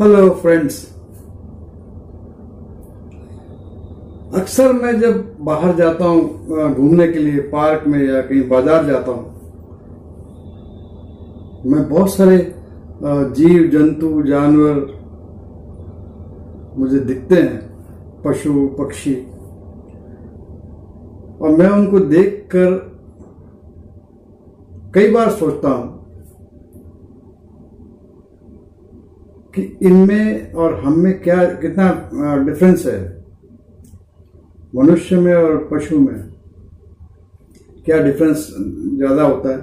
Hello friends अक्सर मैं जब बाहर जाता हूँ घूमने के लिए, पार्क में या कहीं बाज़ार जाता हूँ, मैं बहुत सारे जीव, जंतु, जानवर मुझे दिखते हैं, पशु, पक्षी। और मैं उनको देखकर कई बार सोचता हूँ कि इनमें और हम में क्या कितना डिफरेंस है? मनुष्य में और पशु में क्या डिफरेंस ज़्यादा होता है?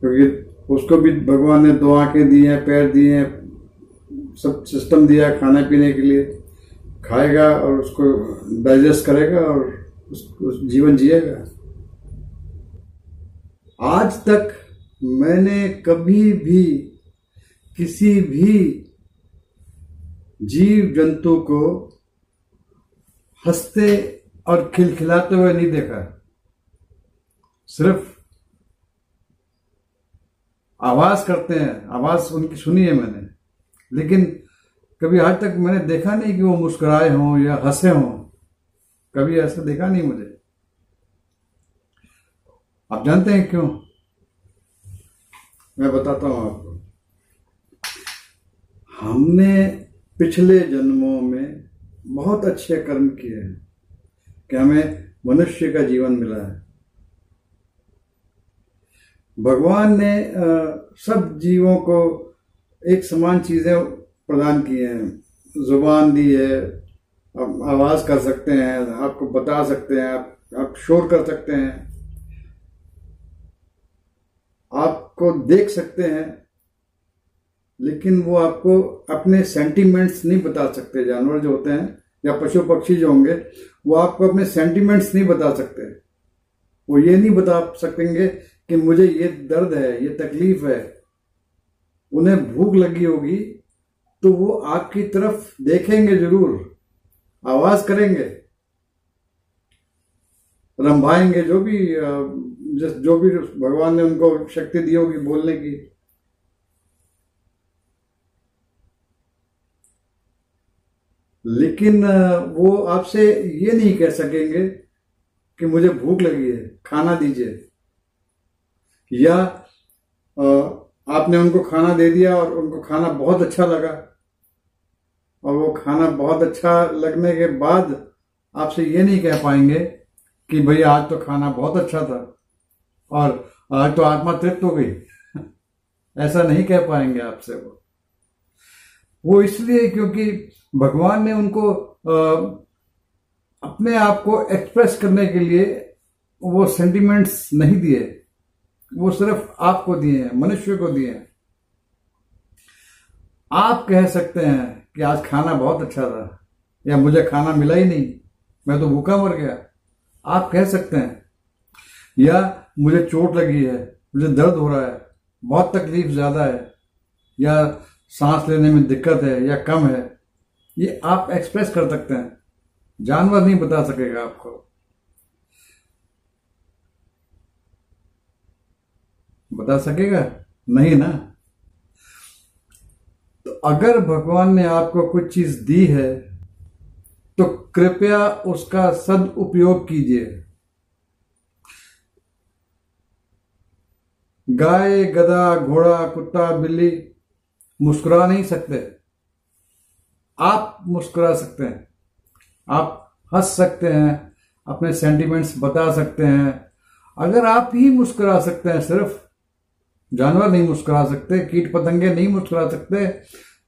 क्योंकि उसको भी भगवान ने दो आँखें दी हैं पैर दिए हैं सब सिस्टम दिया है खाने पीने के लिए। खाएगा और उसको डाइजेस्ट करेगा और उस, उस जीवन जिएगा। आज तक मैंने कभी भी किसी भी जीव जंतु को हँसते और खिलखिलाते हुए नहीं देखा सिर्फ़ आवाज़ करते हैं। आवाज़ उनकी सुनी है मैंने। लेकिन कभी आज तक मैंने देखा नहीं कि वो मुस्कुराए हों या हंसे हों। कभी ऐसा देखा नहीं मुझे। आप जानते हैं क्यों? मैं बताता हूँ आपको। हमने पिछले जन्मों में बहुत अच्छे कर्म किए हैं कि हमें मनुष्य का जीवन मिला है। भगवान ने सब जीवों को एक समान चीज़ें प्रदान की हैं। ज़ुबान दी है आप आवाज़ कर सकते हैं आपको बता सकते हैं आप, आप शोर कर सकते हैं। आपको देख सकते हैं लेकिन वो आपको अपने सेंटिमेंट्स नहीं बता सकते, जानवर जो होते हैं, या पशु पक्षी जो होंगे, वो आपको अपने सेंटिमेंट्स नहीं बता सकते। वो ये नहीं बता सकेंगे कि मुझे ये दर्द है, ये तकलीफ़ है, उन्हें भूख लगी होगी तो वो आपकी तरफ़ देखेंगे ज़रूर, आवाज़ करेंगे, रंभाएँगे जो भी जो भी भगवान ने उनको शक्ति दी होगी बोलने की। लेकिन वो आपसे ये नहीं कह सकेंगे कि मुझे भूख लगी है, खाना दीजिए। या आपने उनको खाना दे दिया और उनको खाना बहुत अच्छा लगा। और वो खाना बहुत अच्छा लगने के बाद आपसे ये नहीं कह पाएँगे कि भाई आज तो खाना बहुत अच्छा था और आज तो आत्मा तृप्त हो गई। ऐसा नहीं कह पाएँगे आपसे वो। वो इसलिए क्योंकि भगवान ने उनको अपने आप को एक्सप्रेस करने के लिए वो सेंटिमेंट्स नहीं दिए। वो सिर्फ़ आपको दिए हैं, मनुष्य को दिए हैं। आप कह सकते हैं कि आज खाना बहुत अच्छा था, या मुझे खाना मिला ही नहीं, मैं तो भूखा मर गया। आप कह सकते हैं, या मुझे चोट लगी है, मुझे दर्द हो रहा है, बहुत तकलीफ़ ज़्यादा है, या सांस लेने में दिक्कत है या कम है, ये आप एक्सप्रेस कर सकते हैं। जानवर नहीं बता सकेगा आपको। बता सकेगा? नहीं ना? तो अगर भगवान ने आपको कुछ चीज़ दी है तो कृपया उसका सदउपयोग कीजिए। गाय, गधा, घोड़ा, कुत्ता, बिल्ली मुस्कुरा नहीं सकते। आप मुस्कुरा सकते हैं। आप हंस सकते हैं, अपने सेंटिमेंट्स बता सकते हैं। अगर आप ही मुस्कुरा सकते हैं, सिर्फ़ जानवर नहीं मुस्कुरा सकते, कीट पतंगे नहीं मुस्कुरा सकते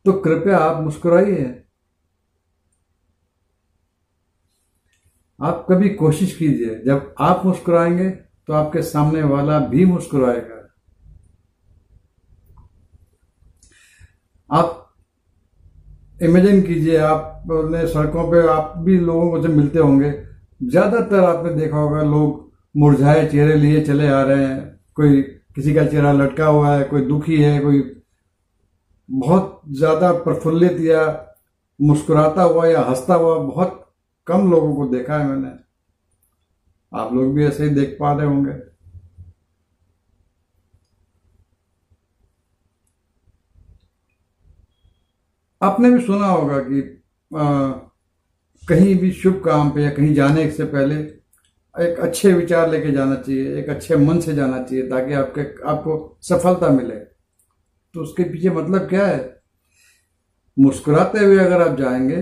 तो कृपया आप मुस्कुराइए। आप कभी कोशिश कीजिए, जब आप मुस्कुराएँगे तो आपके सामने वाला भी मुस्कुराएगा आप इमेजिन कीजिए, आप सड़कों पे आप भी लोगों को से मिलते होंगे, ज़्यादातर आपने देखा होगा, लोग मुरझाए, चेहरे लिए चले आ रहे हैं। कोई किसी का चेहरा लटका हुआ है, कोई दुखी है, कोई बहुत ज़्यादा प्रफुल्लित या मुस्कुराता हुआ या हंसता हुआ बहुत कम लोगों को देखा है मैंने। आप लोग भी ऐसे ही देख पा रहे होंगे। आपने भी सुना होगा कि आ, कहीं भी शुभ काम पे या कहीं जाने से पहले एक अच्छे विचार लेके जाना चाहिए एक अच्छे मन से जाना चाहिए ताकि आपके आपको सफलता मिले। तो उसके पीछे मतलब क्या है? मुस्कुराते हुए अगर आप जाएँगे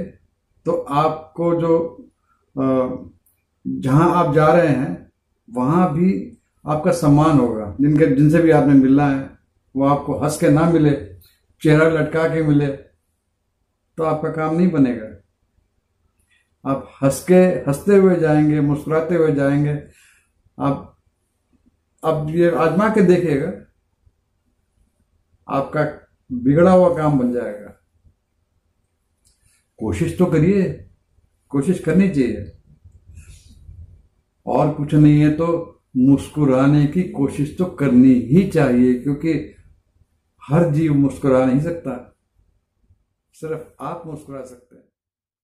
तो आपको जो जहाँ आप जा रहे हैं वहाँ भी आपका सम्मान होगा। जिनके जिनसे भी आपने मिलना है वो आपको हंस के ना मिले चेहरा लटका के मिले तो आपका काम नहीं बनेगा। आप हंस के हँसते हुए जाएँगे, मुस्कुराते हुए जाएँगे। आप अब ये आजमा के देखिएगा, आपका बिगड़ा हुआ काम बन जाएगा। कोशिश तो करिए, कोशिश करनी चाहिए। और कुछ नहीं है तो मुस्कुराने की कोशिश तो करनी ही चाहिए, क्योंकि हर जीव मुस्कुरा नहीं सकता। सिर्फ़ आप मुस्कुरा सकते हैं।